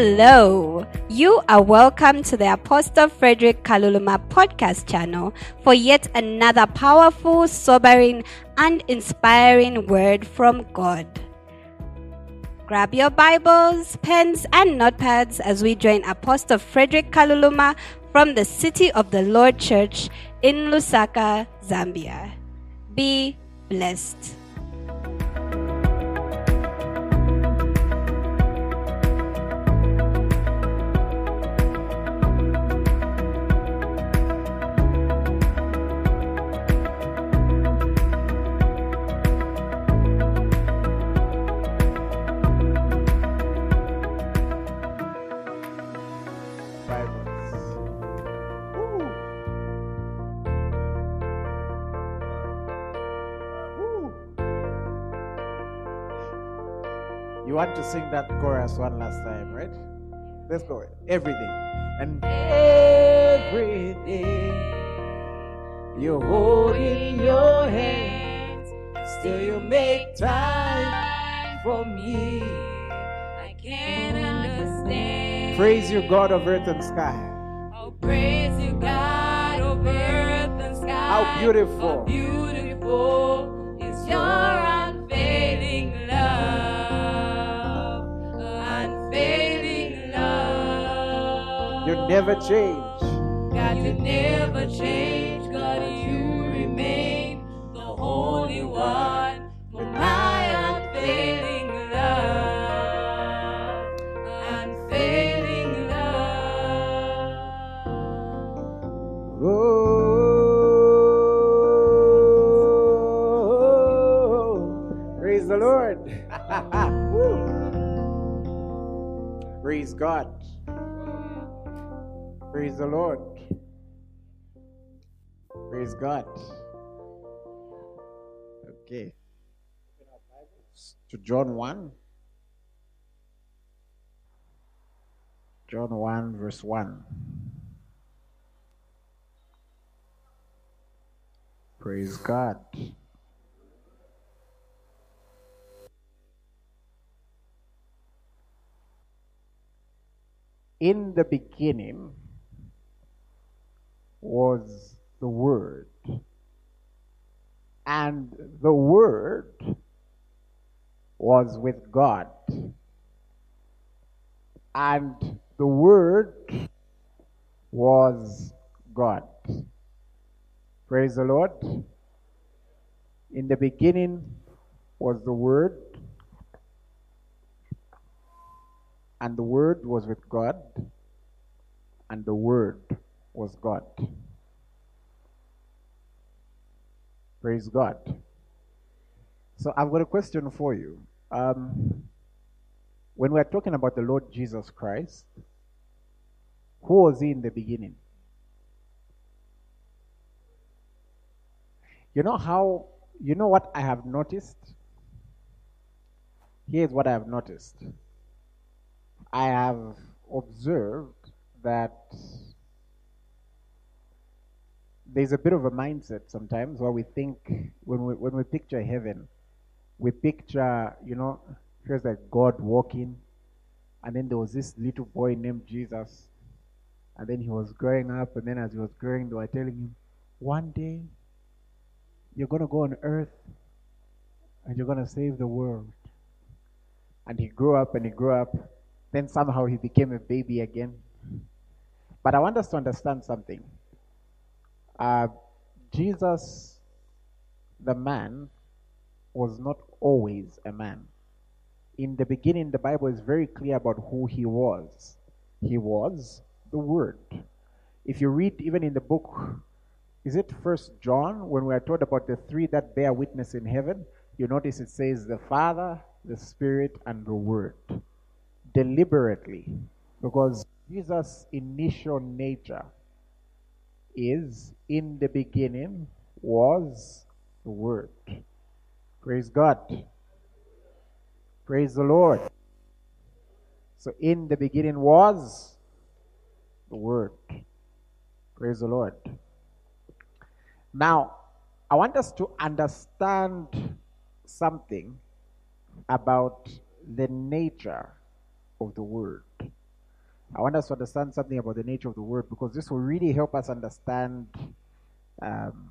Hello! You are welcome to the Apostle Frederick Kaluluma podcast channel for yet another powerful, sobering, and inspiring word from God. Grab your Bibles, pens, and notepads as we join Apostle Frederick Kaluluma from the City of the Lord Church in Lusaka, Zambia. Be blessed. Want to sing that chorus one last time, right? Let's go. Everything. And everything you hold in your hands, still you make time for me. I can't understand. Praise you, God of earth and sky. Oh, praise you, God of earth and sky. How beautiful. How beautiful is your unfailing Unfailing love. You never change. God, you never change. God, you remain the Holy One. For my God. Praise the Lord. Praise God. Okay. To John 1. John 1, verse 1. Praise God. In the beginning was the Word, and the Word was with God, and the Word was God. Praise the Lord. In the beginning was the Word, and the Word was with God, and the Word was God. Praise God. So I've got a question for you. Um, when we're talking about the Lord Jesus Christ, who was he in the beginning? You know how, you know what I have noticed? Here's what I have noticed. I have observed that there's a bit of a mindset sometimes where we think when we when we picture heaven, we picture, you know, here's like God walking, and then there was this little boy named Jesus, and then he was growing up, and then as he was growing, they were telling him, one day you're gonna go on earth and you're gonna save the world. And he grew up and he grew up. Then somehow he became a baby again. But I want us to understand something. Uh, Jesus, the man, was not always a man. In the beginning, the Bible is very clear about who he was. He was the Word. If you read even in the book, is it First John, when we are told about the three that bear witness in heaven, you notice it says the Father, the Spirit, and the Word. Deliberately. Because Jesus' initial nature is in the beginning was the Word. Praise God. Praise the Lord. So in the beginning was the Word. Praise the Lord. Now, I want us to understand something about the nature of the Word. I want us to understand something about the nature of the word because this will really help us understand. Um,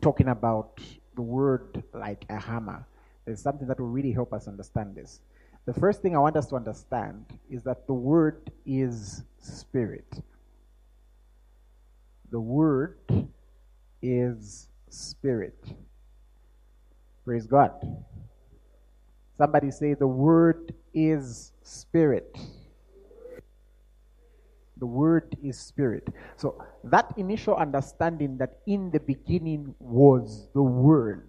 talking about the word like a hammer. There's something that will really help us understand this. The first thing I want us to understand is that the word is spirit. The word is spirit. Praise God. Somebody say, The word is spirit. The word is spirit. So, that initial understanding that in the beginning was the word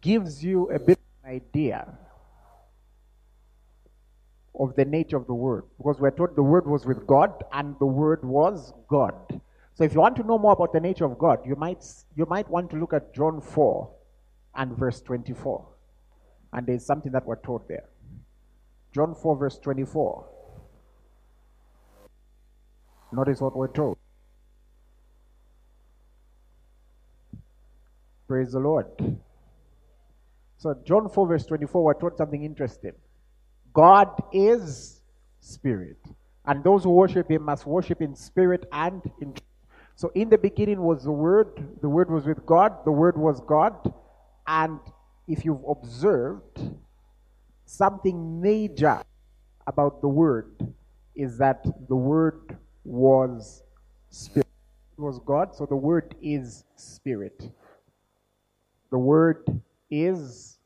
gives you a bit of an idea of the nature of the word. Because we're told the word was with God and the word was God. So if you want to know more about the nature of God, you might you might want to look at John 4 and verse 24. And there's something that we're taught there. John 4 verse 24. Notice what we're told. Praise the Lord. So, John 4, verse 24, we're taught something interesting. God is spirit, and those who worship him must worship in spirit and in truth. So, in the beginning was the Word, the Word was with God, the Word was God, and if you've observed, something major about the Word is that the Word was spirit. It was God, so the Word is spirit. The Word is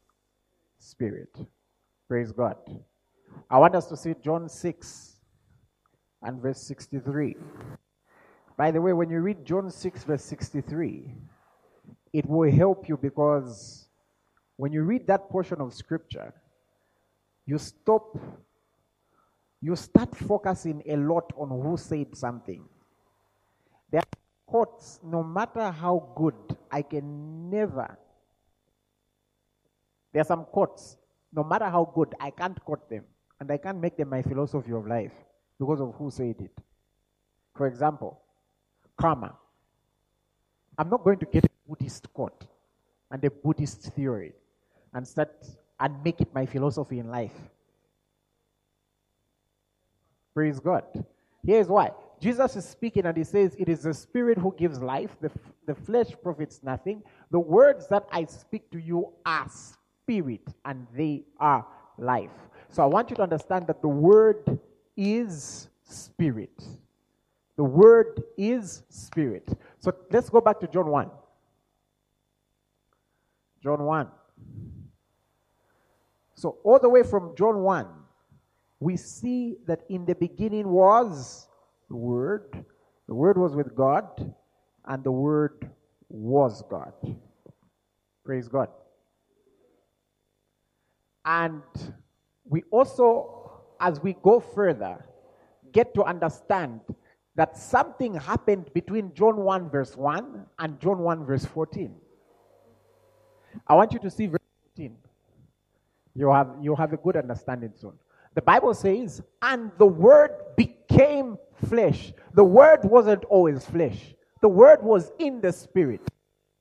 spirit. Praise God. I want us to see John 6 and verse 63. By the way, when you read John 6, verse 63, it will help you because when you read that portion of scripture, you stop, you start focusing a lot on who said something. There are quotes, no matter how good, I can never. There are some quotes, no matter how good, I can't quote them. And I can't make them my philosophy of life because of who said it. For example, karma. I'm not going to get a Buddhist quote and a Buddhist theory and start and make it my philosophy in life. Praise God. Here's why. Jesus is speaking and he says, It is the Spirit who gives life, the, the flesh profits nothing. The words that I speak to you are spirit and they are life. So I want you to understand that the Word is spirit. The Word is spirit. So let's go back to John 1. John 1. So, all the way from John 1, we see that in the beginning was the Word. The Word was with God, and the Word was God. Praise God. And we also, as we go further, get to understand that something happened between John 1, verse 1 and John 1, verse 14. I want you to see verse 14. You have, you have a good understanding soon. The Bible says, and the Word became flesh. The Word wasn't always flesh, the Word was in the Spirit.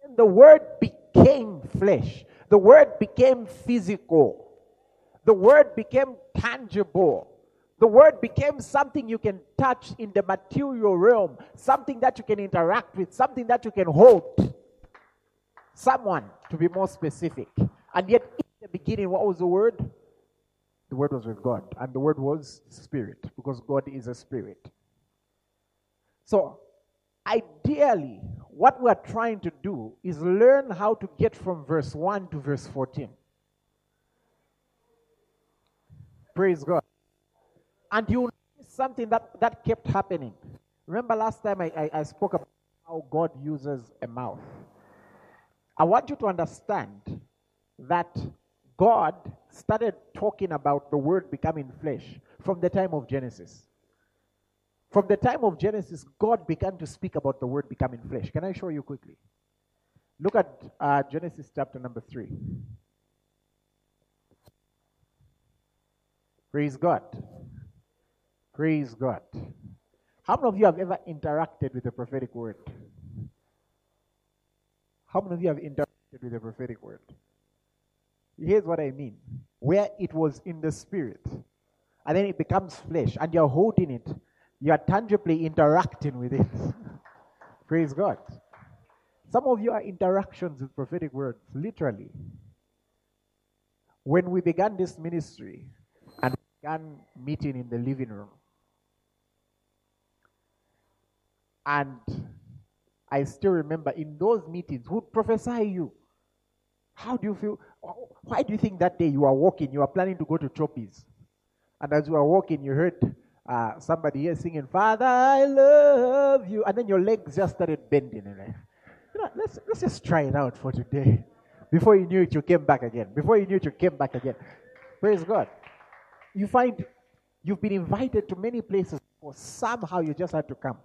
And the Word became flesh. The Word became physical. The Word became tangible. The Word became something you can touch in the material realm, something that you can interact with, something that you can hold. Someone, to be more specific. And yet, in the beginning, what was the Word? The Word was with God, and the Word was Spirit, because God is a Spirit. So, ideally, what we're trying to do is learn how to get from verse 1 to verse 14. Praise God. And you something that, that kept happening. Remember last time I, I, I spoke about how God uses a mouth. I want you to understand that God started talking about the word becoming flesh from the time of Genesis. From the time of Genesis, God began to speak about the word becoming flesh. Can I show you quickly? Look at uh, Genesis chapter number 3. Praise God. Praise God. How many of you have ever interacted with the prophetic word? How many of you have interacted with the prophetic word? Here's what I mean. where it was in the spirit, and then it becomes flesh, and you're holding it, you are tangibly interacting with it. Praise God. Some of you are interactions with prophetic words, literally. When we began this ministry and began meeting in the living room, and I still remember in those meetings, who prophesy you? How do you feel? Why do you think that day you are walking, you are planning to go to Choppies? And as you are walking, you heard uh, somebody here singing, Father, I love you. And then your legs just started bending. And you know, let's, let's just try it out for today. Before you knew it, you came back again. Before you knew it, you came back again. Praise God. You find you've been invited to many places, or somehow you just had to come.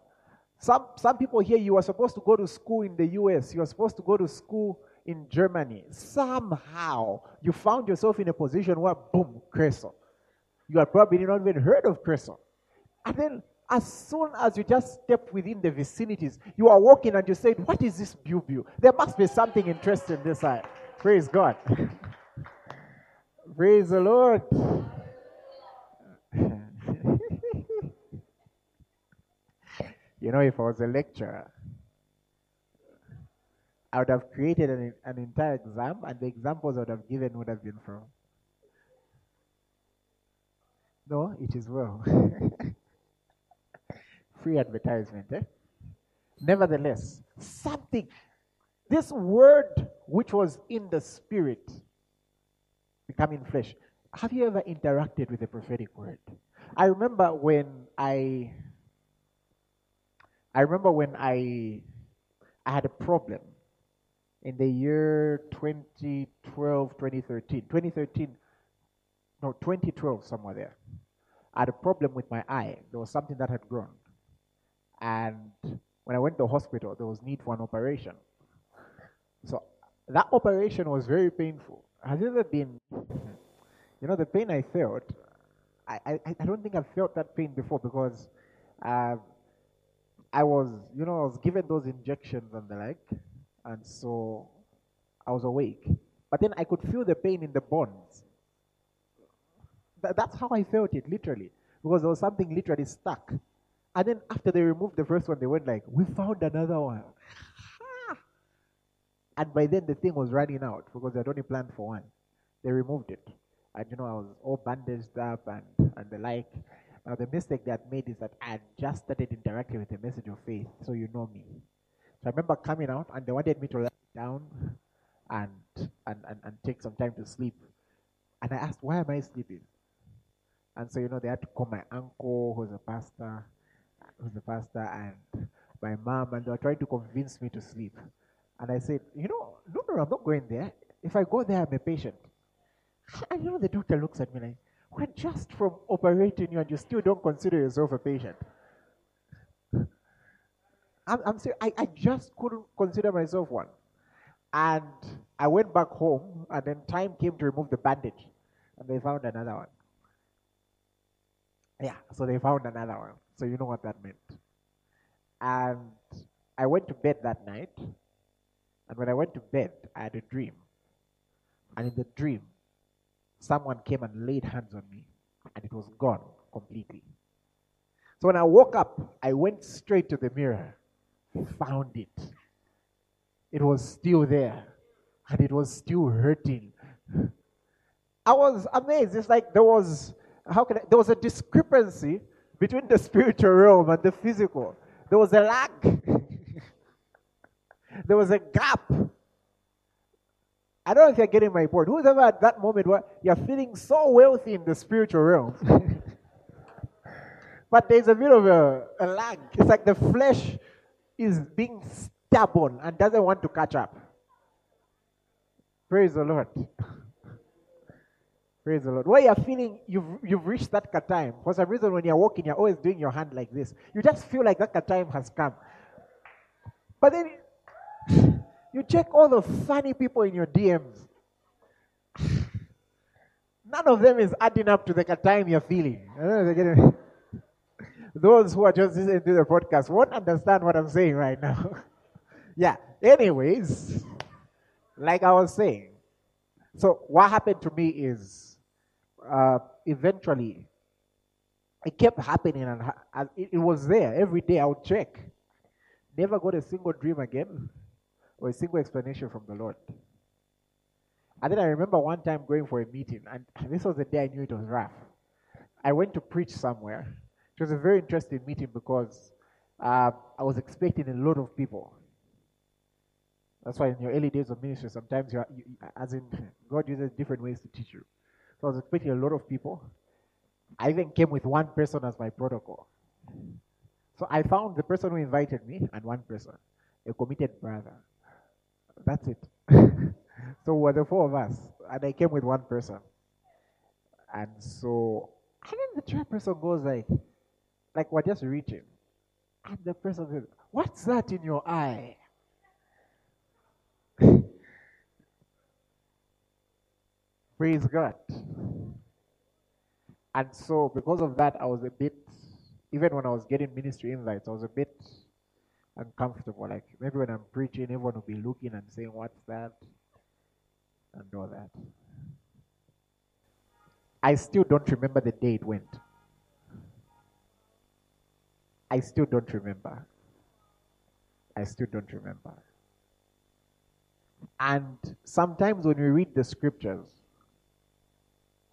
Some, some people here, you were supposed to go to school in the US, you were supposed to go to school in Germany. Somehow, you found yourself in a position where, boom, Crescent. You had probably not even heard of Crescent. And then, as soon as you just step within the vicinities, you are walking and you said, What is this beauty? There must be something interesting this side. Praise God. Praise the Lord. You know, if I was a lecturer, I would have created an, an entire exam, and the examples I would have given would have been from. No, it is well. Free advertisement, eh? Nevertheless, something, this word which was in the spirit becoming flesh. Have you ever interacted with a prophetic word? I remember when I I remember when I I had a problem in the year 2012, 2013. 2013, no, 2012, somewhere there. I had a problem with my eye. There was something that had grown. And when I went to the hospital, there was need for an operation. So that operation was very painful. Has it ever been, you know, the pain I felt, I, I, I don't think I've felt that pain before because uh, I was, you know, I was given those injections and the like, and so I was awake. But then I could feel the pain in the bones. Th- that's how I felt it, literally, because there was something literally stuck. And then after they removed the first one, they went like, "We found another one." and by then the thing was running out because they had only planned for one. They removed it, and you know I was all bandaged up and and the like. Now the mistake they had made is that I had just started interacting with the message of faith, so you know me. So I remember coming out and they wanted me to lie down and, and, and, and take some time to sleep. And I asked, why am I sleeping? And so, you know, they had to call my uncle, who's a pastor, who's a pastor, and my mom, and they were trying to convince me to sleep. And I said, you know, no, no, I'm not going there. If I go there, I'm a patient. And you know, the doctor looks at me like, we're just from operating you and you still don't consider yourself a patient. I'm, I'm saying I, I just couldn't consider myself one. And I went back home, and then time came to remove the bandage, and they found another one. Yeah, so they found another one. So you know what that meant. And I went to bed that night, and when I went to bed, I had a dream. And in the dream, someone came and laid hands on me, and it was gone completely. So when I woke up, I went straight to the mirror, found it. It was still there, and it was still hurting. I was amazed. It's like there was how can I, there was a discrepancy between the spiritual realm and the physical. There was a lag. there was a gap. I don't know if you're getting my point. Who's ever at that moment where you're feeling so wealthy in the spiritual realm? but there's a bit of a, a lag. It's like the flesh is being stubborn and doesn't want to catch up. Praise the Lord. Praise the Lord. Where you're feeling you've you've reached that time. For some reason, when you're walking, you're always doing your hand like this. You just feel like that time has come. But then you check all the funny people in your DMs. None of them is adding up to the time you're feeling. Those who are just listening to the podcast won't understand what I'm saying right now. yeah. Anyways, like I was saying, so what happened to me is uh, eventually, it kept happening, and ha- it, it was there every day. I would check. Never got a single dream again, or a single explanation from the Lord. And then I remember one time going for a meeting, and this was the day I knew it was rough. I went to preach somewhere. It was a very interesting meeting because uh, I was expecting a lot of people. That's why in your early days of ministry, sometimes you, as in God uses different ways to teach you. So I was expecting a lot of people. I even came with one person as my protocol. So I found the person who invited me and one person, a committed brother. That's it. so we were the four of us, and I came with one person. And so, and then the chairperson goes like, like we're just reaching. And the person says, What's that in your eye? Praise God. And so, because of that, I was a bit, even when I was getting ministry invites, I was a bit uncomfortable. Like maybe when I'm preaching, everyone will be looking and saying, What's that? And all that. I still don't remember the day it went. I still don't remember. I still don't remember. And sometimes when we read the scriptures,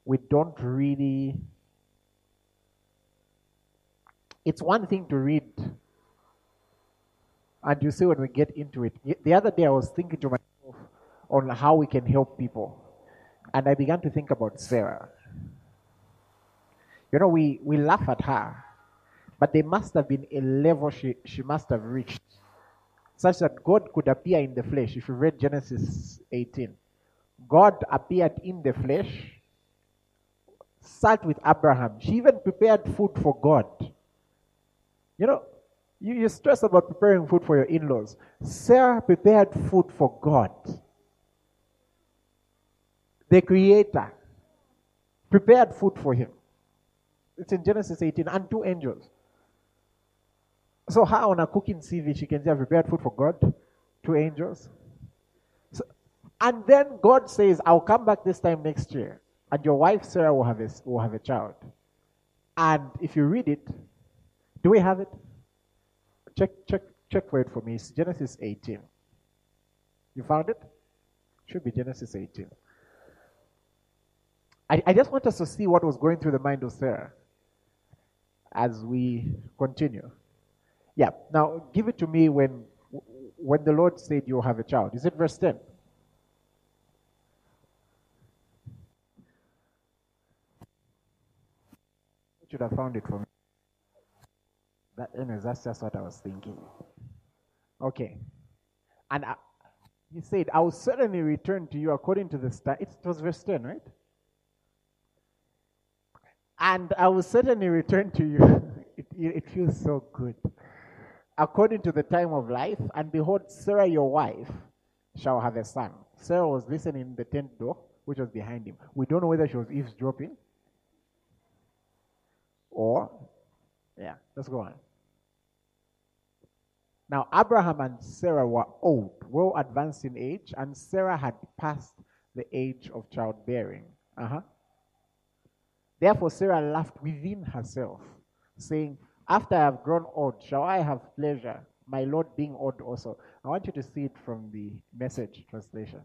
we don't really. It's one thing to read, and you see when we get into it. The other day I was thinking to myself on how we can help people, and I began to think about Sarah. You know, we, we laugh at her, but there must have been a level she, she must have reached such that God could appear in the flesh. If you read Genesis 18, God appeared in the flesh, sat with Abraham. She even prepared food for God. You know, you, you stress about preparing food for your in laws. Sarah prepared food for God, the Creator, prepared food for him. It's in Genesis 18, and two angels. So, how on a cooking CV she can say, I've prepared food for God? Two angels. So, and then God says, I'll come back this time next year, and your wife Sarah will have a, will have a child. And if you read it, do we have it? Check, check, check for it for me. It's Genesis 18. You found it? Should be Genesis 18. I, I just want us to see what was going through the mind of Sarah as we continue. Yeah. Now, give it to me when when the Lord said you'll have a child. Is it verse 10? Should have found it for me. That, anyways, that's just what I was thinking. Okay. And I, he said, I will certainly return to you according to the star. It was verse 10, right? And I will certainly return to you. it, it feels so good. According to the time of life, and behold, Sarah, your wife, shall have a son. Sarah was listening in the tent door, which was behind him. We don't know whether she was eavesdropping or, yeah, let's go on. Now, Abraham and Sarah were old, well advanced in age, and Sarah had passed the age of childbearing. Uh-huh. Therefore, Sarah laughed within herself, saying, After I have grown old, shall I have pleasure, my Lord being old also? I want you to see it from the message translation.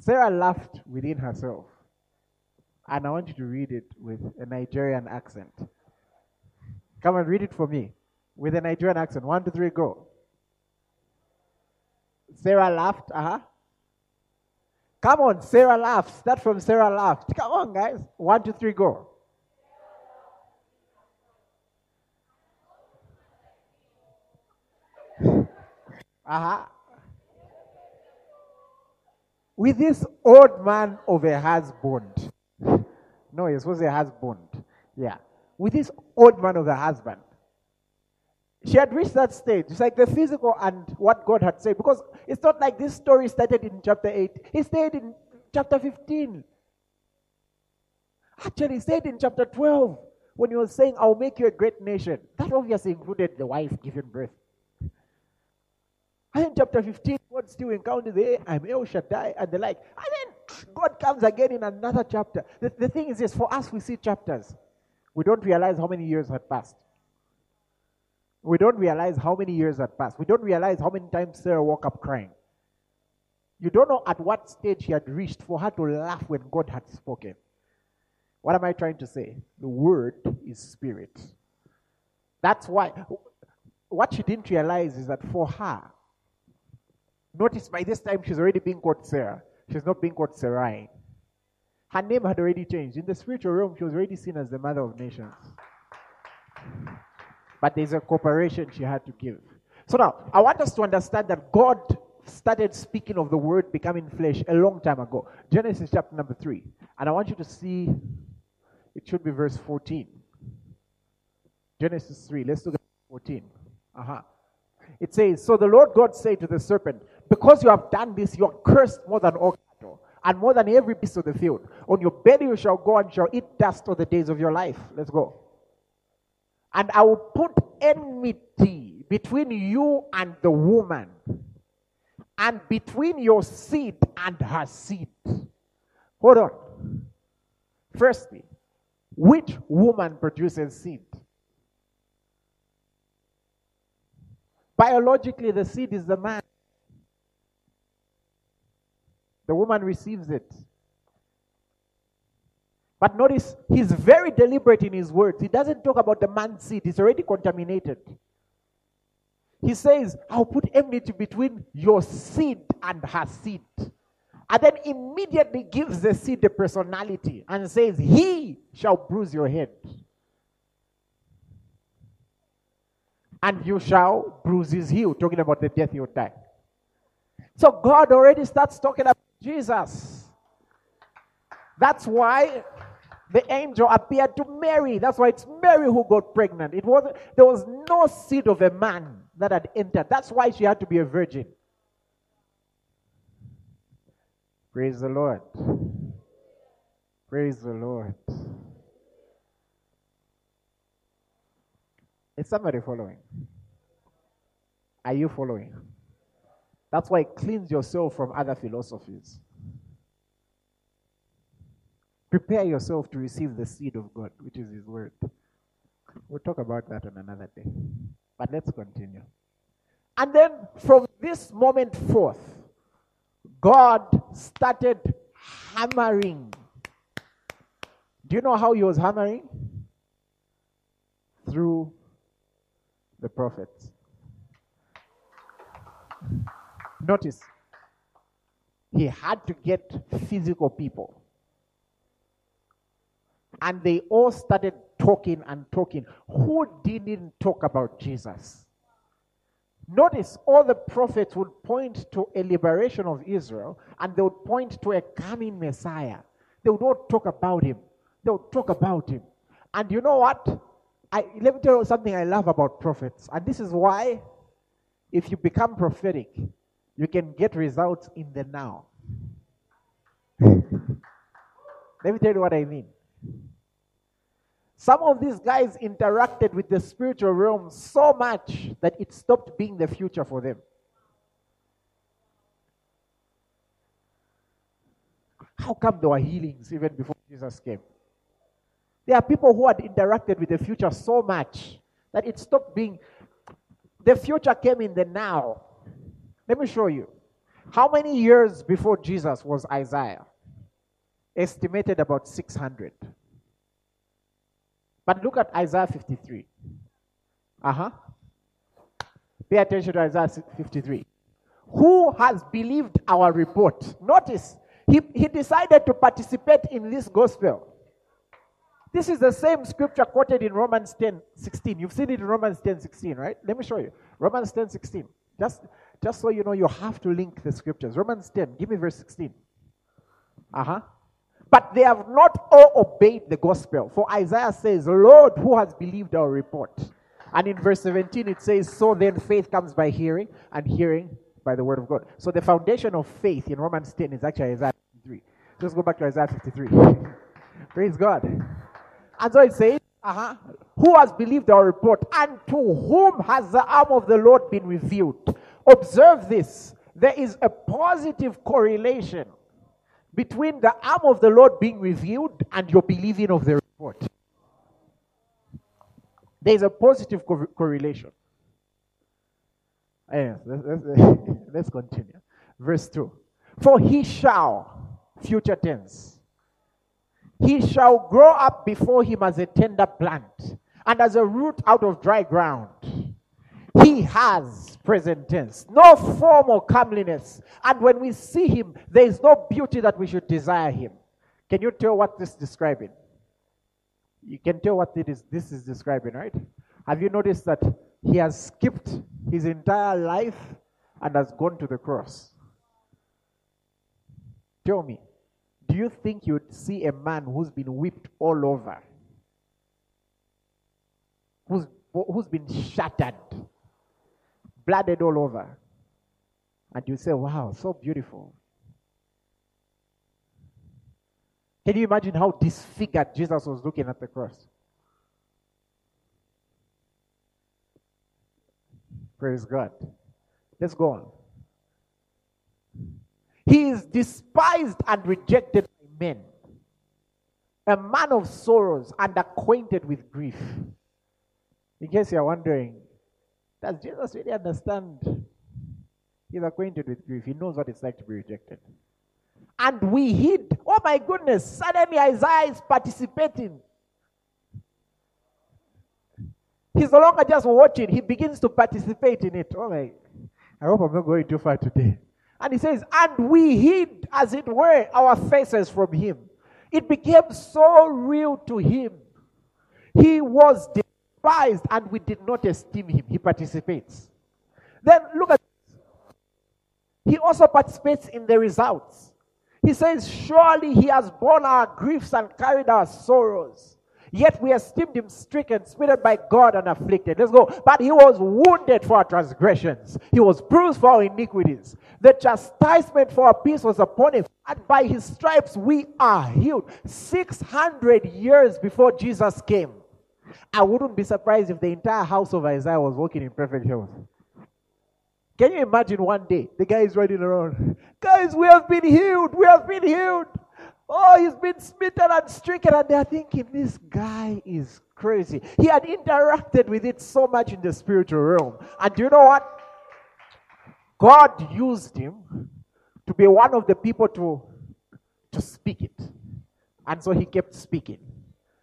Sarah laughed within herself. And I want you to read it with a Nigerian accent. Come and read it for me with a Nigerian accent. One, two, three, go. Sarah laughed. Uh huh. Come on, Sarah laughs. That from Sarah laughed. Come on, guys. One, two, three, go. Uh huh. With this old man of a husband. No, he was a husband. Yeah. With this old man of a husband. She had reached that stage. It's like the physical and what God had said. Because it's not like this story started in chapter 8. It stayed in chapter 15. Actually, it stayed in chapter 12 when he was saying, I'll make you a great nation. That obviously included the wife giving birth. And in chapter 15, God still encountered the I'm El Shaddai and the like. And then God comes again in another chapter. The, the thing is this for us, we see chapters. We don't realize how many years had passed. We don't realize how many years had passed. We don't realize how many times Sarah woke up crying. You don't know at what stage she had reached for her to laugh when God had spoken. What am I trying to say? The word is spirit. That's why what she didn't realize is that for her, notice by this time she's already being called Sarah. She's not being called Sarai. Her name had already changed. In the spiritual realm, she was already seen as the mother of nations. But there's a cooperation she had to give. So now, I want us to understand that God started speaking of the word becoming flesh a long time ago. Genesis chapter number 3. And I want you to see, it should be verse 14. Genesis 3. Let's look at 14. Uh-huh. It says, So the Lord God said to the serpent, Because you have done this, you are cursed more than all cattle, and more than every beast of the field. On your belly you shall go and shall eat dust all the days of your life. Let's go. And I will put enmity between you and the woman, and between your seed and her seed. Hold on. Firstly, which woman produces seed? Biologically, the seed is the man. The woman receives it. But notice, he's very deliberate in his words. He doesn't talk about the man's seed, it's already contaminated. He says, I'll put enmity between your seed and her seed. And then immediately gives the seed a personality and says, He shall bruise your head. and you shall bruise his heel, talking about the death you'll die. So God already starts talking about Jesus. That's why the angel appeared to Mary. That's why it's Mary who got pregnant. It was there was no seed of a man that had entered. That's why she had to be a virgin. Praise the Lord. Praise the Lord. Is somebody following? Are you following? That's why cleanse yourself from other philosophies. Prepare yourself to receive the seed of God, which is His Word. We'll talk about that on another day. But let's continue. And then from this moment forth, God started hammering. Do you know how He was hammering? Through the prophets. Notice, he had to get physical people. And they all started talking and talking. Who didn't talk about Jesus? Notice all the prophets would point to a liberation of Israel and they would point to a coming Messiah. They would all talk about him. They would talk about him. And you know what? I, let me tell you something I love about prophets. And this is why, if you become prophetic, you can get results in the now. let me tell you what I mean. Some of these guys interacted with the spiritual realm so much that it stopped being the future for them. How come there were healings even before Jesus came? There are people who had interacted with the future so much that it stopped being. The future came in the now. Let me show you. How many years before Jesus was Isaiah? Estimated about 600. But look at Isaiah 53. Uh huh. Pay attention to Isaiah 53. Who has believed our report? Notice, he, he decided to participate in this gospel. This is the same scripture quoted in Romans 10 16. You've seen it in Romans 10 16, right? Let me show you. Romans 10 16. Just, just so you know, you have to link the scriptures. Romans 10, give me verse 16. Uh huh. But they have not all obeyed the gospel. For Isaiah says, Lord, who has believed our report? And in verse 17, it says, So then faith comes by hearing, and hearing by the word of God. So the foundation of faith in Romans 10 is actually Isaiah 53. Just go back to Isaiah 53. Praise God. And so it says, uh-huh, who has believed our report, and to whom has the arm of the Lord been revealed? Observe this. There is a positive correlation between the arm of the Lord being revealed and your believing of the report. There's a positive co- correlation. Yes, let's, let's, let's continue. Verse 2. For he shall, future tense, he shall grow up before him as a tender plant and as a root out of dry ground. He has, present tense, no form or comeliness. And when we see him, there is no beauty that we should desire him. Can you tell what this is describing? You can tell what it is, this is describing, right? Have you noticed that he has skipped his entire life and has gone to the cross? Tell me, do you think you'd see a man who's been whipped all over? Who's, who's been shattered, blooded all over? And you say, wow, so beautiful. Can you imagine how disfigured Jesus was looking at the cross? Praise God. Let's go on. He is despised and rejected by men, a man of sorrows and acquainted with grief. In case you're wondering, does Jesus really understand? He's acquainted with grief. He knows what it's like to be rejected. And we hid. Oh my goodness, suddenly Isaiah is participating. He's no longer just watching, he begins to participate in it. Oh my, I hope I'm not going too far today. And he says, And we hid, as it were, our faces from him. It became so real to him. He was despised, and we did not esteem him. He participates. Then look at. He also participates in the results. He says, Surely he has borne our griefs and carried our sorrows. Yet we esteemed him stricken, smitten by God, and afflicted. Let's go. But he was wounded for our transgressions, he was bruised for our iniquities. The chastisement for our peace was upon him, and by his stripes we are healed. 600 years before Jesus came. I wouldn't be surprised if the entire house of Isaiah was walking in perfect health. Can you imagine one day the guy is riding around? Guys, we have been healed. We have been healed. Oh, he's been smitten and stricken, and they're thinking, this guy is crazy. He had interacted with it so much in the spiritual realm. And you know what? God used him to be one of the people to, to speak it. And so he kept speaking.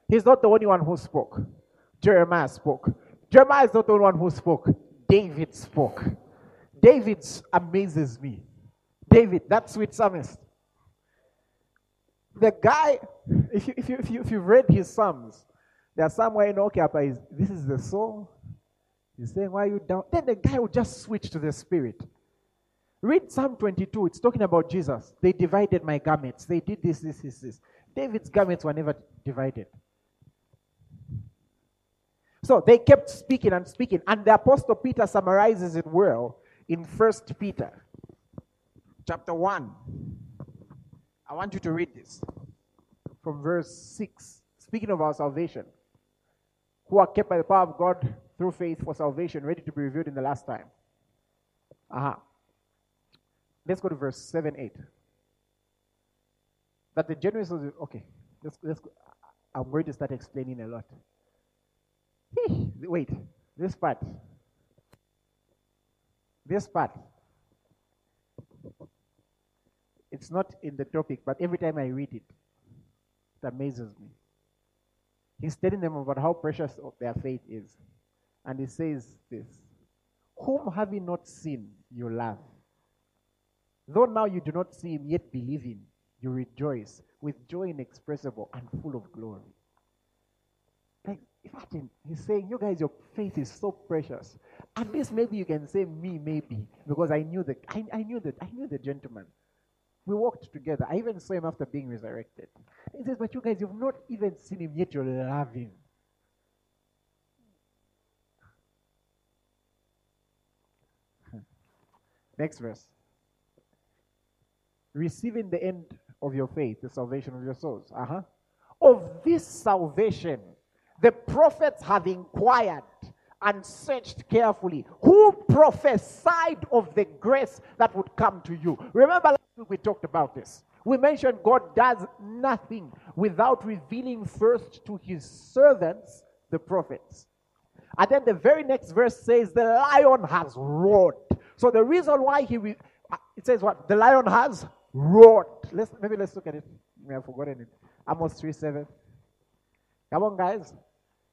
He's not the only one who spoke. Jeremiah spoke. Jeremiah is not the only one who spoke. David spoke. David amazes me. David, that sweet psalmist the guy, if you, if you, if you, if you've read his Psalms, there's somewhere in Okiapa, is this is the soul. He's saying, Why are you down? Then the guy will just switch to the spirit. Read Psalm 22, it's talking about Jesus. They divided my garments. They did this, this, this, this. David's garments were never divided. So they kept speaking and speaking, and the Apostle Peter summarizes it well in First Peter chapter 1. I want you to read this from verse 6, speaking of our salvation, who are kept by the power of God through faith for salvation, ready to be revealed in the last time. Aha. Uh-huh. Let's go to verse 7 8. That the the, okay, let's, let's go. I'm going to start explaining a lot. Wait, this part. This part. It's not in the topic, but every time I read it, it amazes me. He's telling them about how precious their faith is. And he says this Whom have you not seen, you love? Though now you do not see him, yet believe him, you rejoice with joy inexpressible and full of glory. Imagine, he's saying, You guys, your faith is so precious. At least maybe you can say me, maybe, because I knew the I, I knew that I knew the gentleman. We walked together. I even saw him after being resurrected. He says, But you guys, you've not even seen him yet, you love him. Next verse. Receiving the end of your faith, the salvation of your souls. Uh-huh. Of this salvation, the prophets have inquired and searched carefully who prophesied of the grace that would come to you. Remember, last week we talked about this. We mentioned God does nothing without revealing first to his servants, the prophets. And then the very next verse says, The lion has roared. So the reason why he, re- uh, it says what? The lion has roared. Let's, maybe let's look at it. We have forgotten it. Amos 3 7. Come on, guys.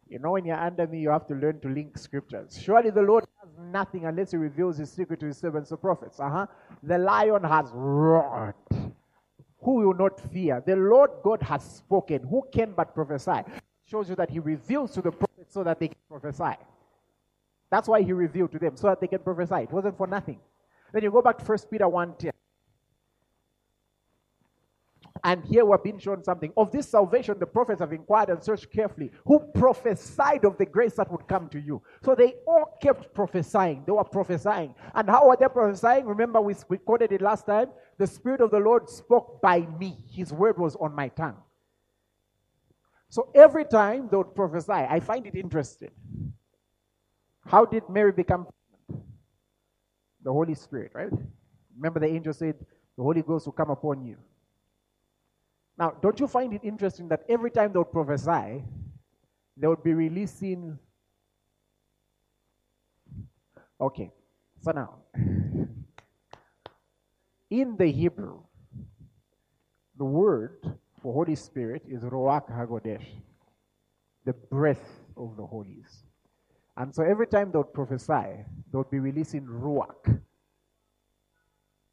You know, when you're under me, you have to learn to link scriptures. Surely the Lord has nothing unless he reveals his secret to his servants, the prophets. Uh-huh. The lion has roared. Who will not fear? The Lord God has spoken. Who can but prophesy? Shows you that he reveals to the prophets so that they can prophesy. That's why he revealed to them, so that they can prophesy. It wasn't for nothing. Then you go back to 1 Peter 1 10. And here we're being shown something. Of this salvation, the prophets have inquired and searched carefully, who prophesied of the grace that would come to you. So they all kept prophesying. They were prophesying. And how were they prophesying? Remember, we, we quoted it last time. The Spirit of the Lord spoke by me, His word was on my tongue. So every time they would prophesy, I find it interesting. How did Mary become the Holy Spirit, right? Remember, the angel said, The Holy Ghost will come upon you. Now, don't you find it interesting that every time they would prophesy, they would be releasing. Okay, so now, in the Hebrew, the word for Holy Spirit is Ruach HaKodesh, the breath of the Holies. And so every time they would prophesy, they would be releasing Ruach.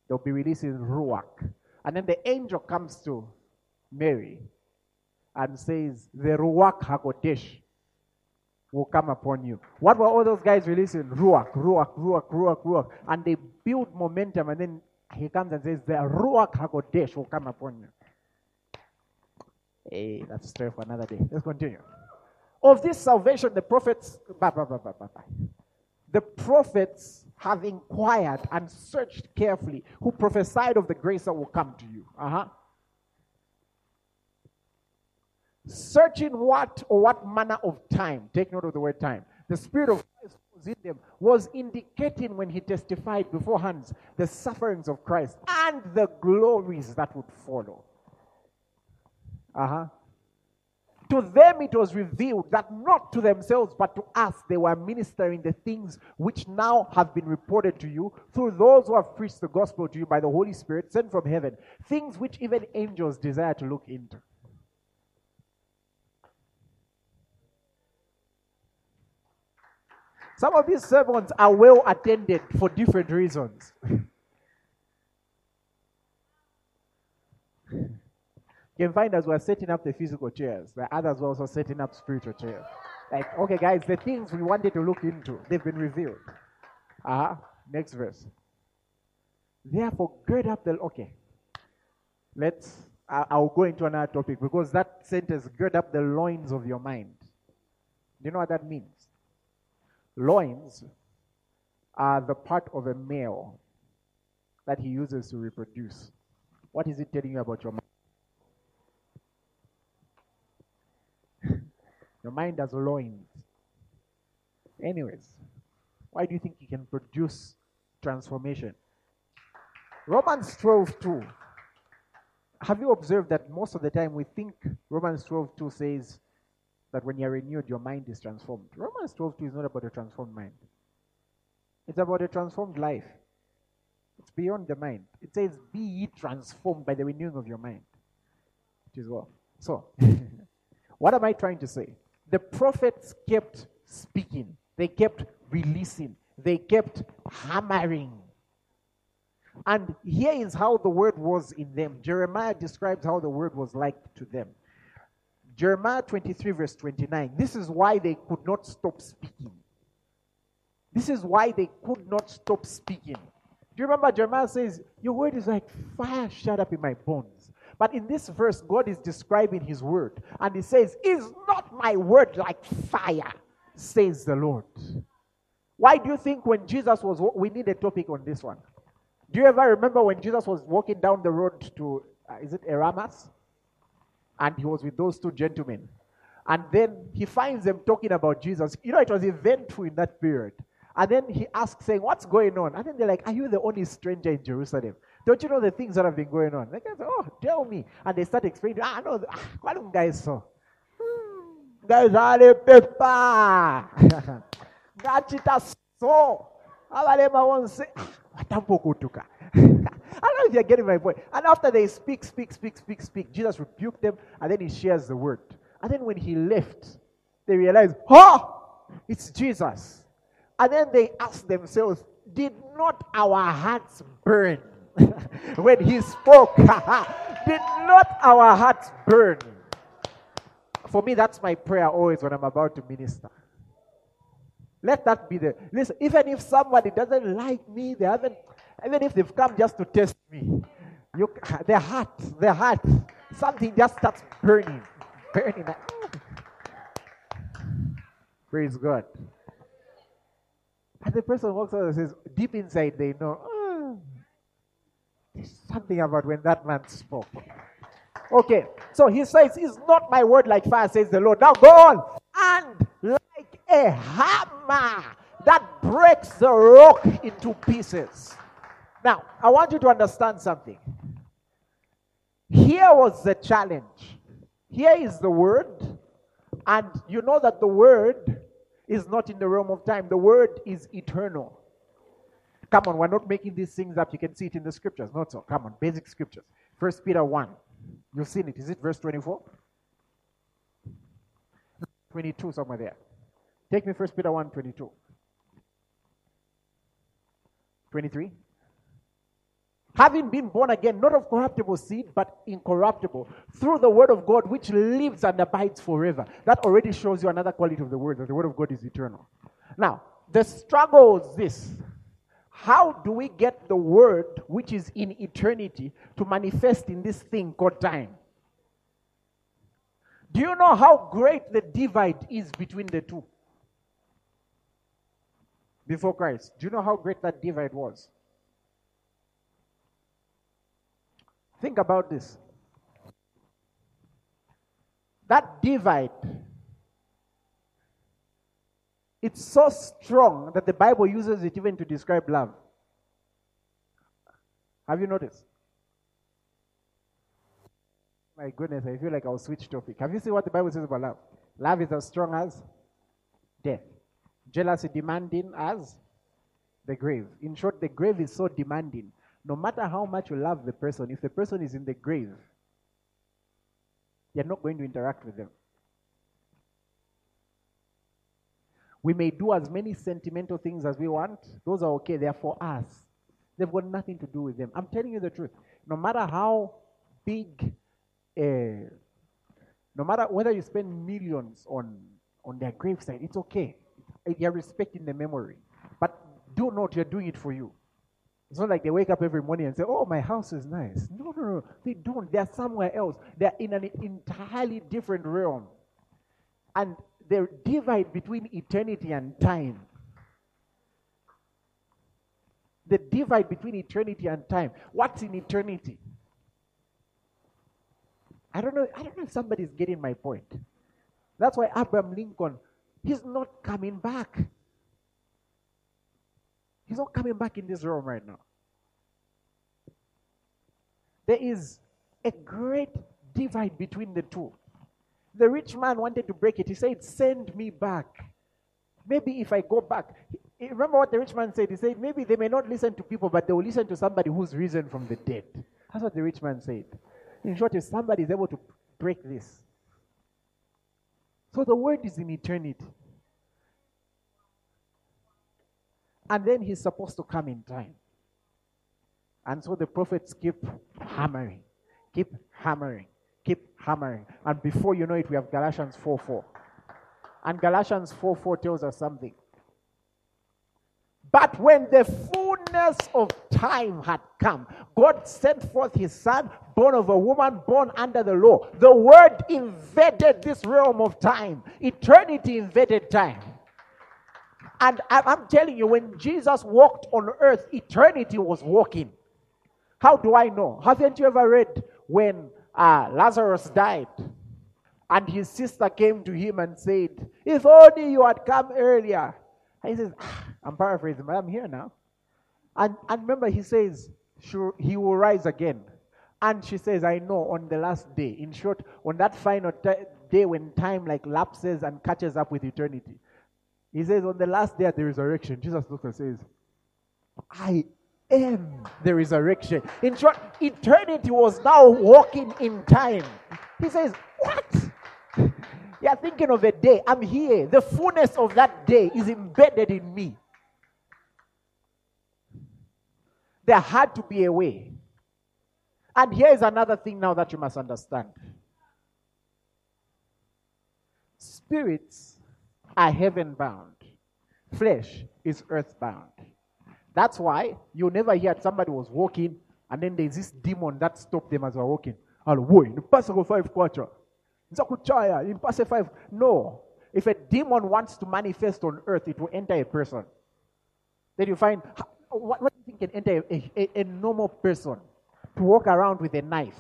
They'll be releasing Ruach. And then the angel comes to Mary and says, The Ruach HaKodesh will come upon you. What were all those guys releasing? Ruach, Ruach, Ruach, Ruach, Ruach. And they build momentum, and then he comes and says, The Ruach HaKodesh will come upon you. Hey, that's a story for another day. Let's continue. Of this salvation, the prophets, bah, bah, bah, bah, bah, bah. the prophets have inquired and searched carefully, who prophesied of the grace that will come to you. Uh-huh. Searching what or what manner of time, take note of the word time, the Spirit of Christ was in them, was indicating when he testified beforehand the sufferings of Christ and the glories that would follow. Uh huh. To them it was revealed that not to themselves but to us they were ministering the things which now have been reported to you through those who have preached the gospel to you by the Holy Spirit sent from heaven, things which even angels desire to look into. Some of these sermons are well attended for different reasons. you can find as we're setting up the physical chairs, the others were also setting up spiritual chairs. Like, okay, guys, the things we wanted to look into, they've been revealed. Uh-huh. next verse. Therefore, gird up the. Okay. Let's. I, I'll go into another topic because that sentence, gird up the loins of your mind. Do you know what that means? Loins are the part of a male that he uses to reproduce. What is it telling you about your mind? your mind has loins. Anyways, why do you think he can produce transformation? Romans 12 2. Have you observed that most of the time we think Romans 12 2 says that when you're renewed, your mind is transformed. Romans 12 2 is not about a transformed mind, it's about a transformed life. It's beyond the mind. It says, Be ye transformed by the renewing of your mind. It is what. So, what am I trying to say? The prophets kept speaking, they kept releasing, they kept hammering. And here is how the word was in them. Jeremiah describes how the word was like to them. Jeremiah 23, verse 29. This is why they could not stop speaking. This is why they could not stop speaking. Do you remember Jeremiah says, Your word is like fire shut up in my bones. But in this verse, God is describing his word. And he says, Is not my word like fire, says the Lord. Why do you think when Jesus was, we need a topic on this one. Do you ever remember when Jesus was walking down the road to, uh, is it Erasmus? And he was with those two gentlemen. And then he finds them talking about Jesus. You know, it was eventful in that period. And then he asks, saying, What's going on? And then they're like, Are you the only stranger in Jerusalem? Don't you know the things that have been going on? Say, oh, tell me. And they start explaining, ah, no, ah, what guys so? Guys, ale pepa. Gachita so. Abalema won't say, watampokutuka. I don't know if you're getting my point. And after they speak, speak, speak, speak, speak, Jesus rebuked them and then he shares the word. And then when he left, they realized, oh, it's Jesus. And then they ask themselves, did not our hearts burn when he spoke? did not our hearts burn? For me, that's my prayer always when I'm about to minister. Let that be the listen. Even if somebody doesn't like me, they haven't. Even if they've come just to test me, you, their heart, their heart, something just starts burning, burning. Praise God. And the person walks out and says, deep inside, they know, oh, there's something about when that man spoke. Okay, so he says, Is not my word like fire, says the Lord. Now go on. And like a hammer that breaks the rock into pieces. Now, I want you to understand something. Here was the challenge. Here is the word, and you know that the word is not in the realm of time, the word is eternal. Come on, we're not making these things up. You can see it in the scriptures. Not so. Come on, basic scriptures. First Peter 1. You've seen it. Is it verse 24? 22, somewhere there. Take me First Peter 1 22. 23. Having been born again, not of corruptible seed, but incorruptible, through the word of God, which lives and abides forever. That already shows you another quality of the word, that the word of God is eternal. Now, the struggle is this how do we get the word, which is in eternity, to manifest in this thing called time? Do you know how great the divide is between the two? Before Christ. Do you know how great that divide was? Think about this. That divide, it's so strong that the Bible uses it even to describe love. Have you noticed? My goodness, I feel like I'll switch topic. Have you seen what the Bible says about love? Love is as strong as death. Jealousy demanding as the grave. In short, the grave is so demanding. No matter how much you love the person, if the person is in the grave, you're not going to interact with them. We may do as many sentimental things as we want. Those are okay. They're for us. They've got nothing to do with them. I'm telling you the truth. No matter how big uh, no matter whether you spend millions on, on their gravesite, it's okay. You're respecting the memory. But do not, you're doing it for you. It's not like they wake up every morning and say, Oh, my house is nice. No, no, no. They don't. They're somewhere else. They're in an entirely different realm. And the divide between eternity and time. The divide between eternity and time. What's in eternity? I don't know. I don't know if somebody's getting my point. That's why Abraham Lincoln, he's not coming back. He's not coming back in this room right now. There is a great divide between the two. The rich man wanted to break it. He said, Send me back. Maybe if I go back. Remember what the rich man said? He said, Maybe they may not listen to people, but they will listen to somebody who's risen from the dead. That's what the rich man said. In short, if somebody is able to break this. So the word is in eternity. And then he's supposed to come in time. And so the prophets keep hammering, keep hammering, keep hammering. And before you know it, we have Galatians 4 4. And Galatians 4 4 tells us something. But when the fullness of time had come, God sent forth his son, born of a woman, born under the law. The word invaded this realm of time. Eternity invaded time. And I'm telling you, when Jesus walked on earth, eternity was walking. How do I know? Haven't you ever read when uh, Lazarus died? And his sister came to him and said, If only you had come earlier. And he says, ah, I'm paraphrasing, but I'm here now. And, and remember, he says, he will rise again. And she says, I know on the last day. In short, on that final ti- day when time like lapses and catches up with eternity. He says, on the last day of the resurrection, Jesus looks and says, I am the resurrection. In short, eternity was now walking in time. He says, What? You're thinking of a day. I'm here. The fullness of that day is embedded in me. There had to be a way. And here is another thing now that you must understand spirits are heaven bound, flesh is earth bound. That's why you never hear somebody was walking and then there's this demon that stopped them as they were walking. In the five quarter. In pass five. No. If a demon wants to manifest on earth, it will enter a person. Then you find what, what do you think can enter a, a, a normal person to walk around with a knife,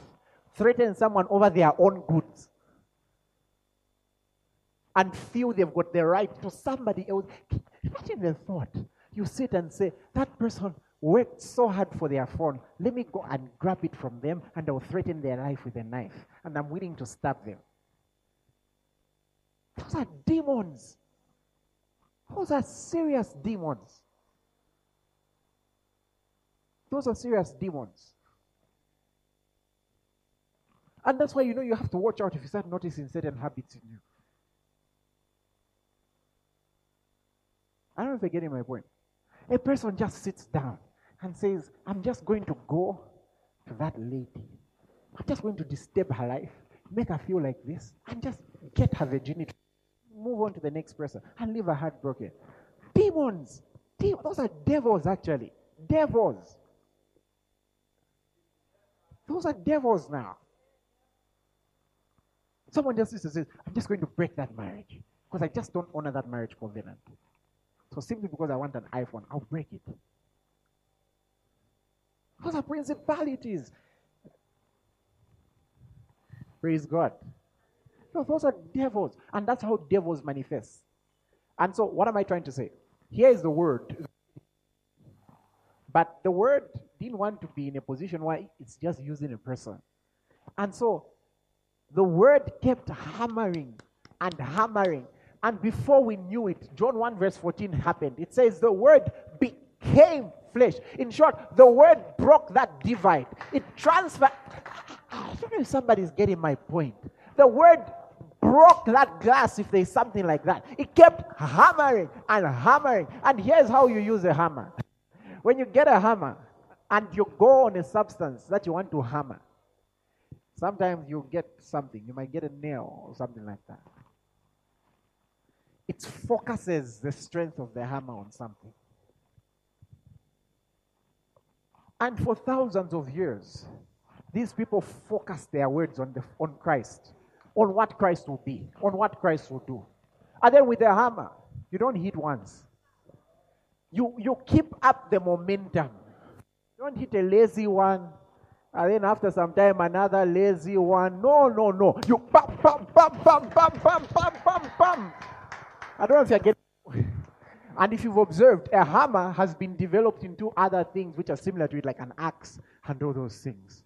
threaten someone over their own goods, and feel they've got the right to somebody else. Imagine the thought. You sit and say, That person worked so hard for their phone. Let me go and grab it from them, and I'll threaten their life with a knife, and I'm willing to stab them. Those are demons. Those are serious demons. Those are serious demons. And that's why you know you have to watch out if you start noticing certain habits in you. I don't know if you're getting my point. A person just sits down and says, I'm just going to go to that lady. I'm just going to disturb her life, make her feel like this, and just get her virginity. Move on to the next person and leave her heart broken. Demons. De- those are devils, actually. Devils. Those are devils now. Someone just used to say, I'm just going to break that marriage because I just don't honor that marriage covenant. So simply because I want an iPhone, I'll break it. Those are principalities. Praise God. No, those are devils. And that's how devils manifest. And so, what am I trying to say? Here is the word. But the word didn't want to be in a position where it's just using a person. And so, the word kept hammering and hammering. And before we knew it, John 1 verse 14 happened. It says, The word became flesh. In short, the word broke that divide. It transferred. I don't know if somebody's getting my point. The word broke that glass, if there's something like that. It kept hammering and hammering. And here's how you use a hammer. When you get a hammer and you go on a substance that you want to hammer, sometimes you get something. You might get a nail or something like that. It focuses the strength of the hammer on something. And for thousands of years, these people focused their words on, the, on Christ, on what Christ will be, on what Christ will do. And then with the hammer, you don't hit once. You, you keep up the momentum. You don't hit a lazy one, and then after some time, another lazy one. No, no, no. You bam, bam, bam, bam, bam, bam, bam, bam, bam. I don't know if you're getting. And if you've observed, a hammer has been developed into other things which are similar to it, like an axe and all those things.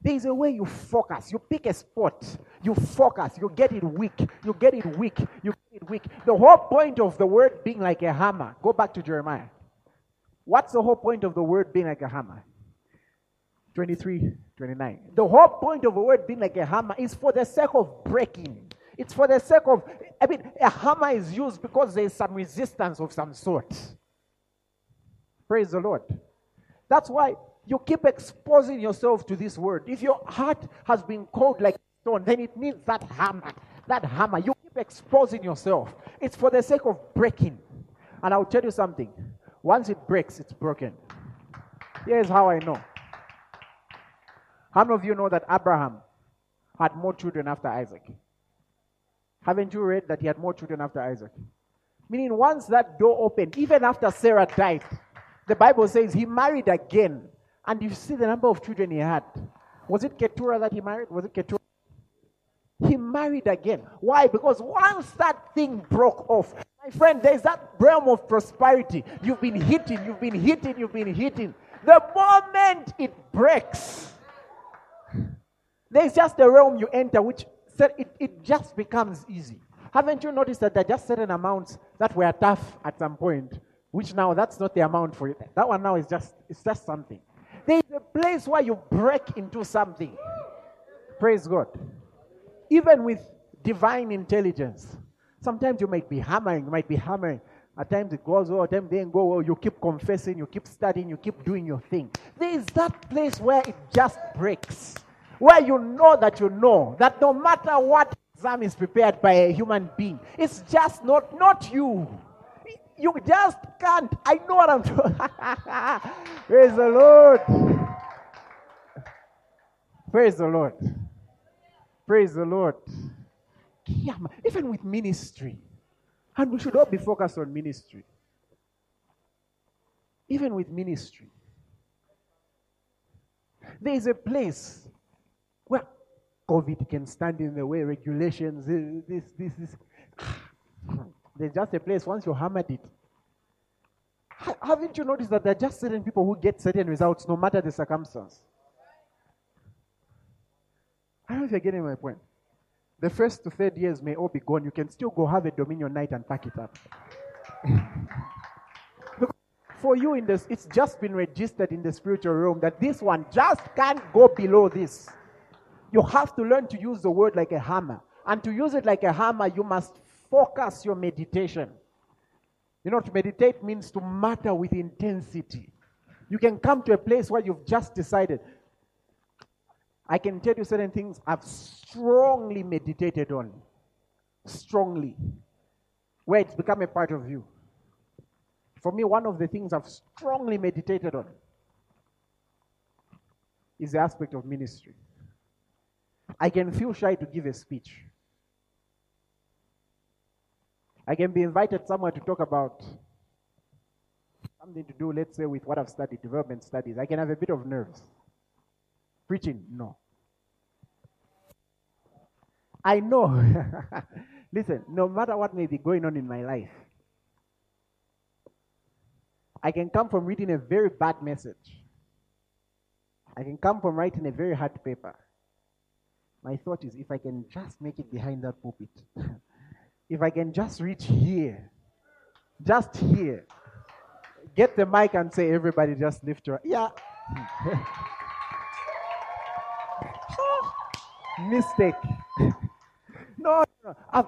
There is a way you focus. You pick a spot, you focus, you get it weak, you get it weak, you get it weak. The whole point of the word being like a hammer, go back to Jeremiah. What's the whole point of the word being like a hammer? 23, 29. The whole point of the word being like a hammer is for the sake of breaking. It's for the sake of, I mean, a hammer is used because there is some resistance of some sort. Praise the Lord. That's why you keep exposing yourself to this word. If your heart has been cold like stone, then it needs that hammer. That hammer. You keep exposing yourself. It's for the sake of breaking. And I'll tell you something. Once it breaks, it's broken. Here's how I know. How many of you know that Abraham had more children after Isaac? Haven't you read that he had more children after Isaac? Meaning, once that door opened, even after Sarah died, the Bible says he married again. And you see the number of children he had. Was it Keturah that he married? Was it Keturah? He married again. Why? Because once that thing broke off, my friend, there's that realm of prosperity. You've been hitting, you've been hitting, you've been hitting. The moment it breaks, there's just a realm you enter which it, it just becomes easy. Haven't you noticed that there are just certain amounts that were tough at some point, which now that's not the amount for it. That one now is just it's just something. There is a place where you break into something. Praise God. Even with divine intelligence. Sometimes you might be hammering, you might be hammering. At times it goes well, at times it go well. You keep confessing, you keep studying, you keep doing your thing. There is that place where it just breaks. Where you know that you know that no matter what exam is prepared by a human being, it's just not not you. You just can't. I know what I'm doing. Praise the Lord. Praise the Lord. Praise the Lord. Even with ministry. And we should all be focused on ministry. Even with ministry. There is a place COVID can stand in the way, regulations, eh, this, this, this. There's just a place, once you hammered it. Haven't you noticed that there are just certain people who get certain results no matter the circumstance? I don't know if you're getting my point. The first to third years may all be gone. You can still go have a dominion night and pack it up. For you in this, it's just been registered in the spiritual realm that this one just can't go below this. You have to learn to use the word like a hammer. And to use it like a hammer, you must focus your meditation. You know, to meditate means to matter with intensity. You can come to a place where you've just decided, I can tell you certain things I've strongly meditated on. Strongly. Where it's become a part of you. For me, one of the things I've strongly meditated on is the aspect of ministry. I can feel shy to give a speech. I can be invited somewhere to talk about something to do, let's say, with what I've studied, development studies. I can have a bit of nerves. Preaching, no. I know. Listen, no matter what may be going on in my life, I can come from reading a very bad message. I can come from writing a very hard paper. My thought is if I can just make it behind that pulpit, if I can just reach here, just here, get the mic and say, everybody just lift your. Yeah. Mistake. no, no, I've,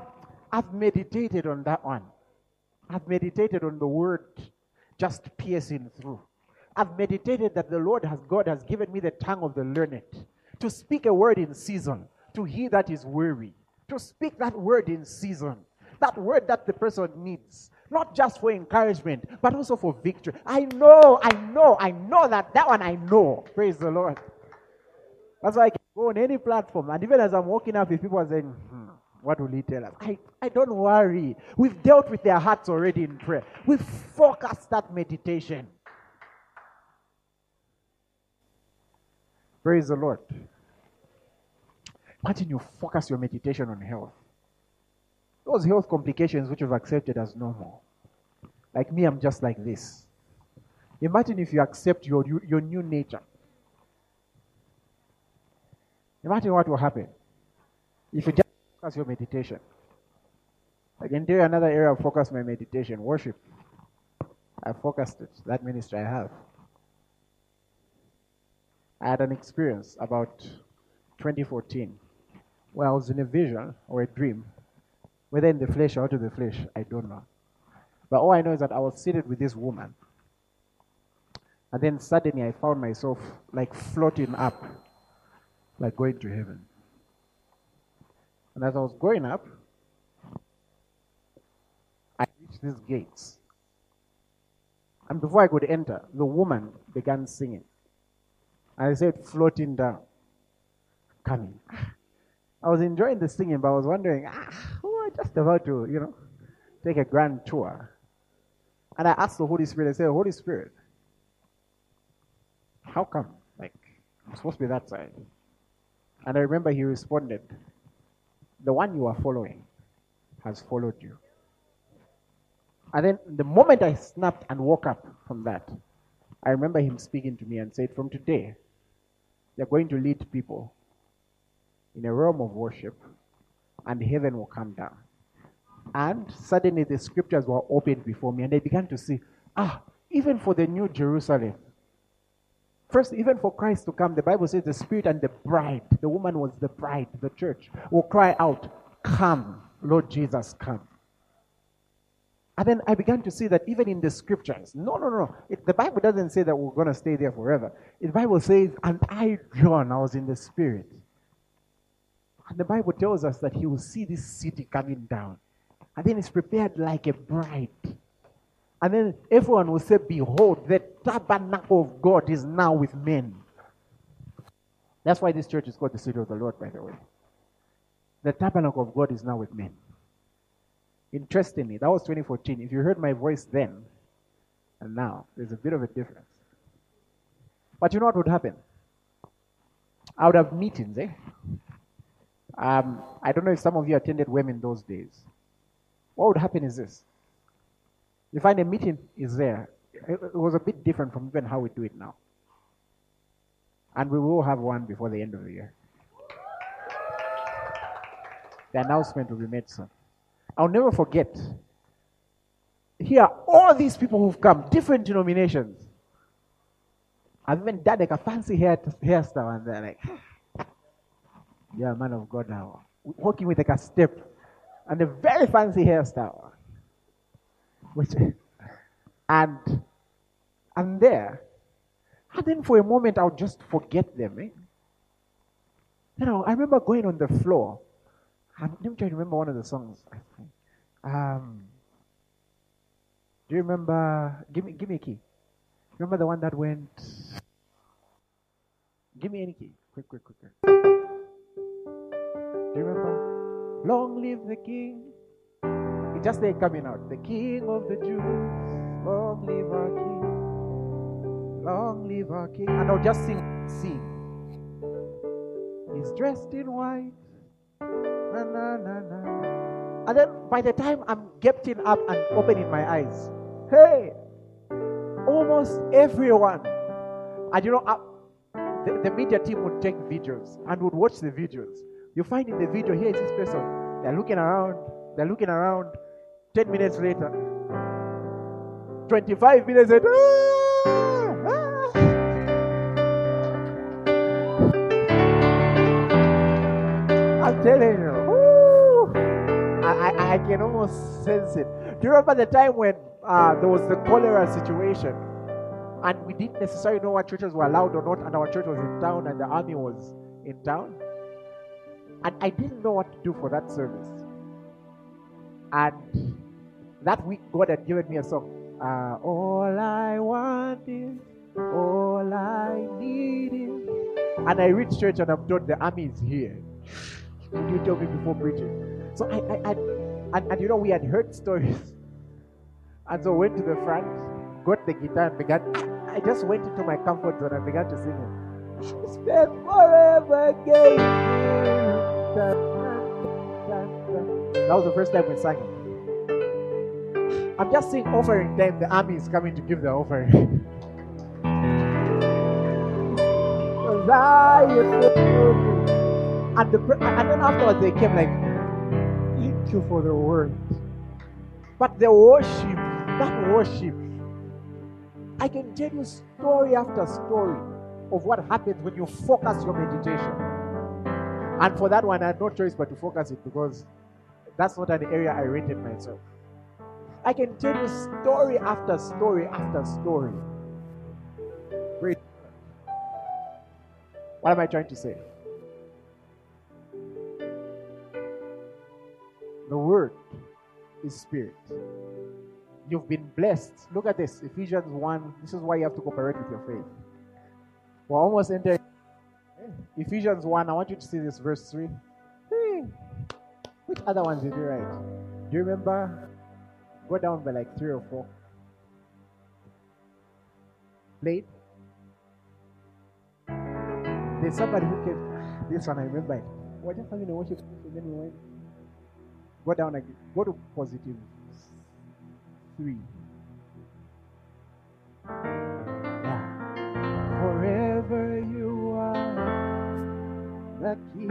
I've meditated on that one. I've meditated on the word just piercing through. I've meditated that the Lord has, God has given me the tongue of the learned to speak a word in season, to he that is weary, to speak that word in season, that word that the person needs, not just for encouragement, but also for victory. I know, I know, I know that that one I know. Praise the Lord. That's why I can go on any platform, and even as I'm walking up, if people are saying, hmm, what will he tell us? I, I don't worry. We've dealt with their hearts already in prayer. We've focused that meditation. Praise the Lord. Imagine you focus your meditation on health. Those health complications which you've accepted as normal. Like me, I'm just like this. Imagine if you accept your, your new nature. Imagine what will happen if you just focus your meditation. I can tell you another area of focus my meditation worship. I focused it, that ministry I have. I had an experience about 2014 where I was in a vision or a dream, whether in the flesh or out of the flesh, I don't know. But all I know is that I was seated with this woman. And then suddenly I found myself like floating up, like going to heaven. And as I was going up, I reached these gates. And before I could enter, the woman began singing. I said, floating down, coming. I was enjoying the singing, but I was wondering, ah, are just about to, you know, take a grand tour? And I asked the Holy Spirit, I said, Holy Spirit, how come? Like, I'm supposed to be that side. And I remember he responded, The one you are following has followed you. And then the moment I snapped and woke up from that, I remember him speaking to me and said, From today, you're going to lead people in a realm of worship, and heaven will come down. And suddenly the scriptures were opened before me, and I began to see, ah, even for the new Jerusalem, First, even for Christ to come, the Bible says the Spirit and the bride, the woman was the bride, the church, will cry out, Come, Lord Jesus, come. And then I began to see that even in the scriptures, no, no, no, it, the Bible doesn't say that we're going to stay there forever. The Bible says, And I, John, I was in the Spirit. And the Bible tells us that he will see this city coming down. And then it's prepared like a bride. And then everyone will say, Behold, the tabernacle of God is now with men. That's why this church is called the city of the Lord, by the way. The tabernacle of God is now with men. Interestingly, that was 2014. If you heard my voice then and now, there's a bit of a difference. But you know what would happen? I would have meetings, eh? Um, I don't know if some of you attended women those days. What would happen is this you find a meeting is there. It was a bit different from even how we do it now. And we will have one before the end of the year. The announcement will be made soon. I'll never forget. Here, all these people who've come, different denominations. I've even done like a fancy hair hairstyle, and they're like, "Yeah, man of God now." Walking with like a step, and a very fancy hairstyle. Which, and and there, and then for a moment I'll just forget them. Eh? You know, I remember going on the floor. And let me try to remember one of the songs. Um, do you remember? Give me, give me a key. Remember the one that went? Give me any key. Quick, quick, quick, quick. Do you remember? Long live the King. It's just there coming out. The King of the Jews. Long live our King. Long live our King. And I'll just sing, sing. He's dressed in white. Na, na, na, na. And then by the time I'm getting up and opening my eyes, hey, almost everyone. And you know, uh, the, the media team would take videos and would watch the videos. You find in the video, here is this person. They're looking around. They're looking around. 10 minutes later, 25 minutes later, ah, ah. I'm telling you, I, can almost sense it. Do you remember the time when uh, there was the cholera situation and we didn't necessarily know what churches were allowed or not, and our church was in town and the army was in town? And I didn't know what to do for that service. And that week, God had given me a song. Uh, all I want is, all I need is. And I reach church and I'm told the army is here. Did you tell me before preaching? So I, I, I and, and you know, we had heard stories. And so went to the front, got the guitar and began. I just went into my comfort zone and began to sing it. Spend forever again. That was the first time we sang it. I'm just saying offering time. The army is coming to give the offering. and, the, and then afterwards they came like, you for the word. But the worship, that worship, I can tell you story after story of what happens when you focus your meditation. And for that one, I had no choice but to focus it because that's not an area I rated myself. I can tell you story after story after story. Great. What am I trying to say? The word is spirit. You've been blessed. Look at this Ephesians 1. This is why you have to cooperate with your faith. We're almost entering Ephesians 1. I want you to see this verse 3. Hey. Which other ones did you write? Do you remember? Go down by like three or four. Late. There's somebody who came. This one I remember it. We're just having a worship and then we. Go down again. Go to positive three. Yeah. Forever you are the key.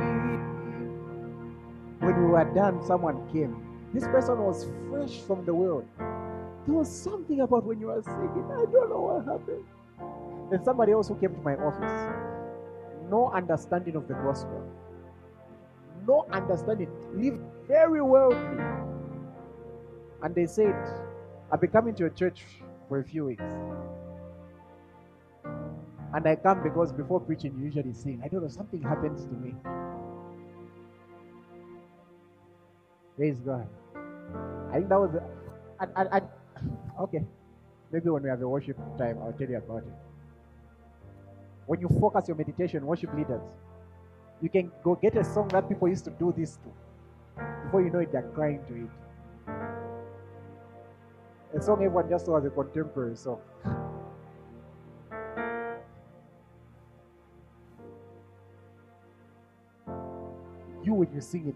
When we were done, someone came. This person was fresh from the world. There was something about when you were singing. I don't know what happened. And somebody else who came to my office. No understanding of the gospel no understanding. live very worldly. And they said, I've been coming to your church for a few weeks. And I come because before preaching, you usually sing. I don't know, something happens to me. Praise God. I think that was. okay. Maybe when we have a worship time, I'll tell you about it. When you focus your meditation, worship leaders, you can go get a song that people used to do this to. Before you know it, they're crying to it. A song everyone just saw as a contemporary song. You when you sing it,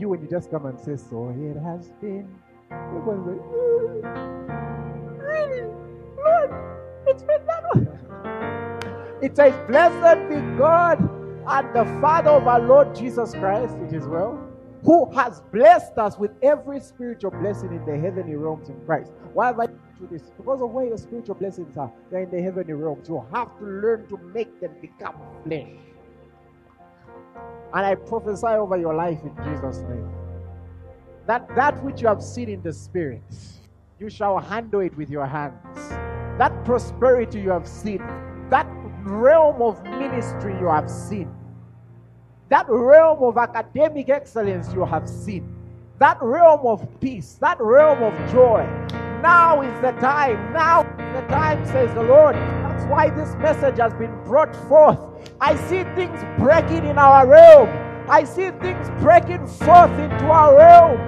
you when you just come and say, So it has been. Everyone's like, "Mm, Really? Lord, it's been that way. It says, Blessed be God and the Father of our Lord Jesus Christ, it is well, who has blessed us with every spiritual blessing in the heavenly realms in Christ. Why have I do this? Because of where your spiritual blessings are, they're in the heavenly realms. You have to learn to make them become flesh. And I prophesy over your life in Jesus' name. That that which you have seen in the spirit, you shall handle it with your hands. That prosperity you have seen, realm of ministry you have seen, that realm of academic excellence you have seen, that realm of peace, that realm of joy. Now is the time. Now is the time, says the Lord. That's why this message has been brought forth. I see things breaking in our realm. I see things breaking forth into our realm.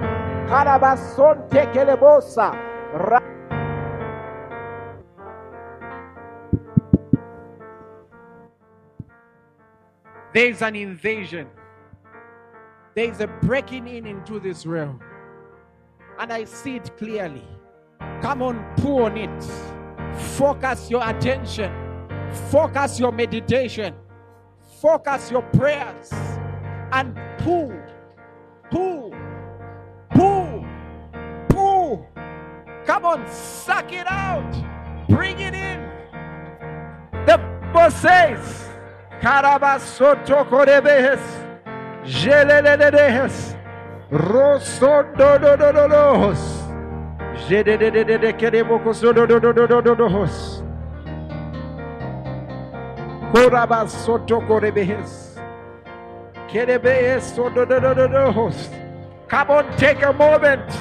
There's an invasion. There's a breaking in into this realm. And I see it clearly. Come on, pull on it. Focus your attention. Focus your meditation. Focus your prayers. And pull, pull, pull, pull. Come on, suck it out. Bring it in. The Bible says, Jeleledehes, rosododododos, jedededede kerebokosododododododos. Korabasoto korebehes, kerebehes. Come on, take a moment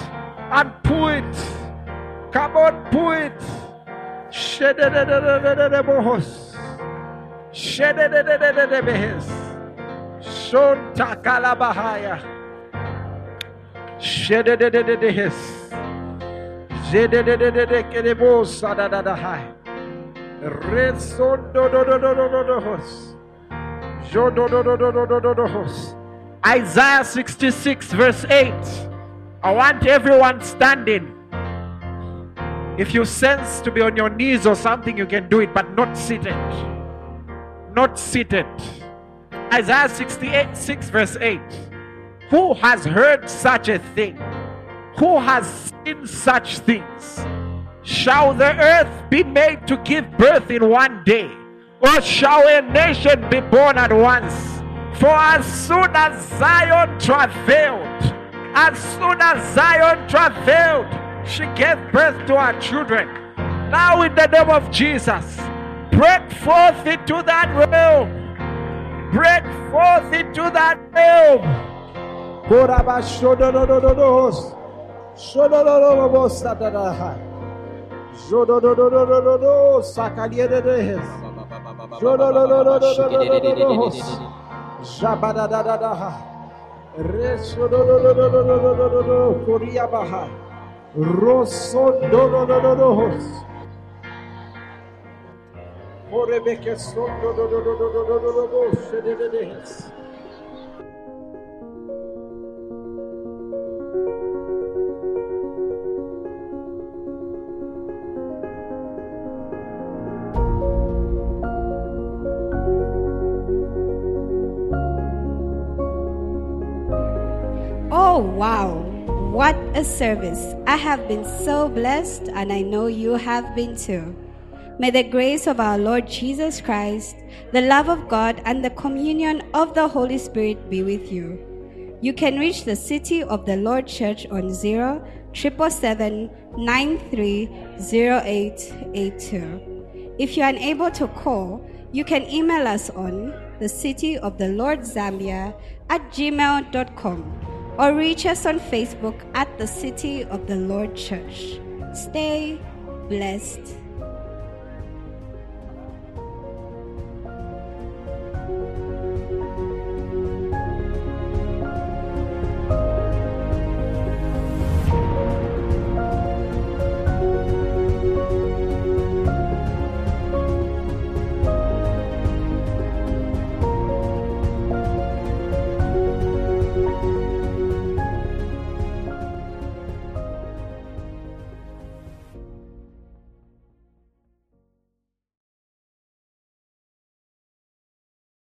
and pull it. Come on, pull it. Shedededededebes. Shonta kalabahaya. Shedededededes. Jedededededekedebosa dadadahai. Resondododododododos. Jodododododododos. Isaiah 66 verse 8. I want everyone standing. If you sense to be on your knees or something, you can do it, but not seated. Not seated. Isaiah 68, 6, verse 8. Who has heard such a thing? Who has seen such things? Shall the earth be made to give birth in one day? Or shall a nation be born at once? For as soon as Zion travailed, as soon as Zion travailed, she gave birth to her children. Now, in the name of Jesus, Break forth into that realm. Break forth into that realm. Jabadadadadaha. Oh, wow. What a service. I have been so blessed, and I know you have been too. May the grace of our Lord Jesus Christ, the love of God, and the communion of the Holy Spirit be with you. You can reach the City of the Lord Church on 0 777 If you are unable to call, you can email us on the City of the Lord Zambia at gmail.com or reach us on Facebook at the City of the Lord Church. Stay blessed.